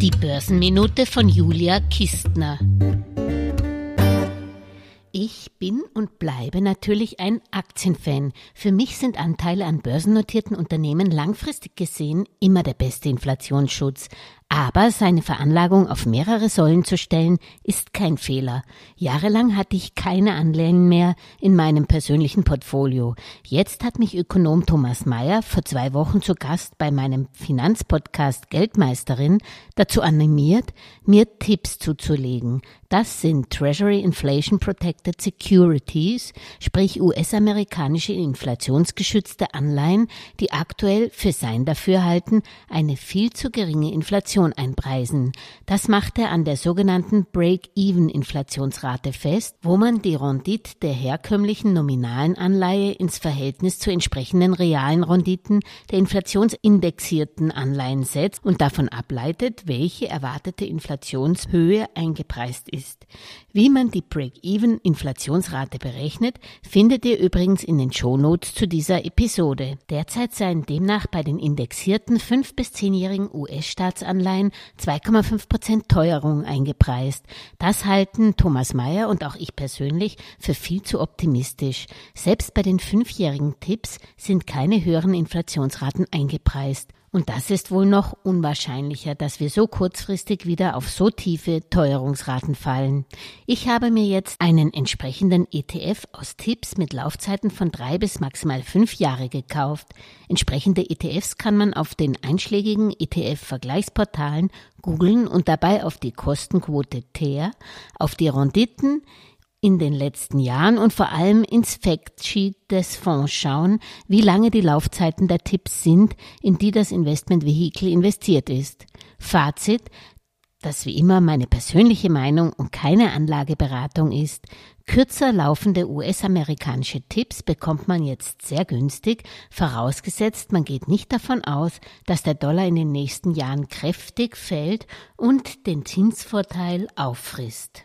Die Börsenminute von Julia Kistner. Ich bin und bleibe natürlich ein Aktienfan. Für mich sind Anteile an börsennotierten Unternehmen langfristig gesehen immer der beste Inflationsschutz. Aber seine Veranlagung auf mehrere Säulen zu stellen, ist kein Fehler. Jahrelang hatte ich keine Anleihen mehr in meinem persönlichen Portfolio. Jetzt hat mich Ökonom Thomas Mayer vor zwei Wochen zu Gast bei meinem Finanzpodcast Geldmeisterin dazu animiert, mir Tipps zuzulegen. Das sind Treasury Inflation Protected Securities, sprich US-amerikanische inflationsgeschützte Anleihen, die aktuell für sein Dafürhalten eine viel zu geringe Inflation Inflation einpreisen. Das macht er an der sogenannten Break-Even-Inflationsrate fest, wo man die Rendite der herkömmlichen nominalen Anleihe ins Verhältnis zu entsprechenden realen Renditen der inflationsindexierten Anleihen setzt und davon ableitet, welche erwartete Inflationshöhe eingepreist ist. Wie man die Break-Even-Inflationsrate berechnet, findet ihr übrigens in den Shownotes zu dieser Episode. Derzeit seien demnach bei den indexierten 5- bis 10-jährigen US-Staatsanleihen Anleihen 2,5 Prozent Teuerung eingepreist. Das halten Thomas Mayer und auch ich persönlich für viel zu optimistisch. Selbst bei den fünfjährigen Tipps sind keine höheren Inflationsraten eingepreist. Und das ist wohl noch unwahrscheinlicher, dass wir so kurzfristig wieder auf so tiefe Teuerungsraten fallen. Ich habe mir jetzt einen entsprechenden ETF aus Tipps mit Laufzeiten von drei bis maximal fünf Jahre gekauft. Entsprechende ETFs kann man auf den einschlägigen ETF-Vergleichsportalen googeln und dabei auf die Kostenquote TER, auf die Renditen, in den letzten Jahren und vor allem ins Factsheet des Fonds schauen, wie lange die Laufzeiten der Tipps sind, in die das Investmentvehikel investiert ist. Fazit, das wie immer meine persönliche Meinung und keine Anlageberatung ist, kürzer laufende US-amerikanische Tipps bekommt man jetzt sehr günstig, vorausgesetzt man geht nicht davon aus, dass der Dollar in den nächsten Jahren kräftig fällt und den Zinsvorteil auffrisst.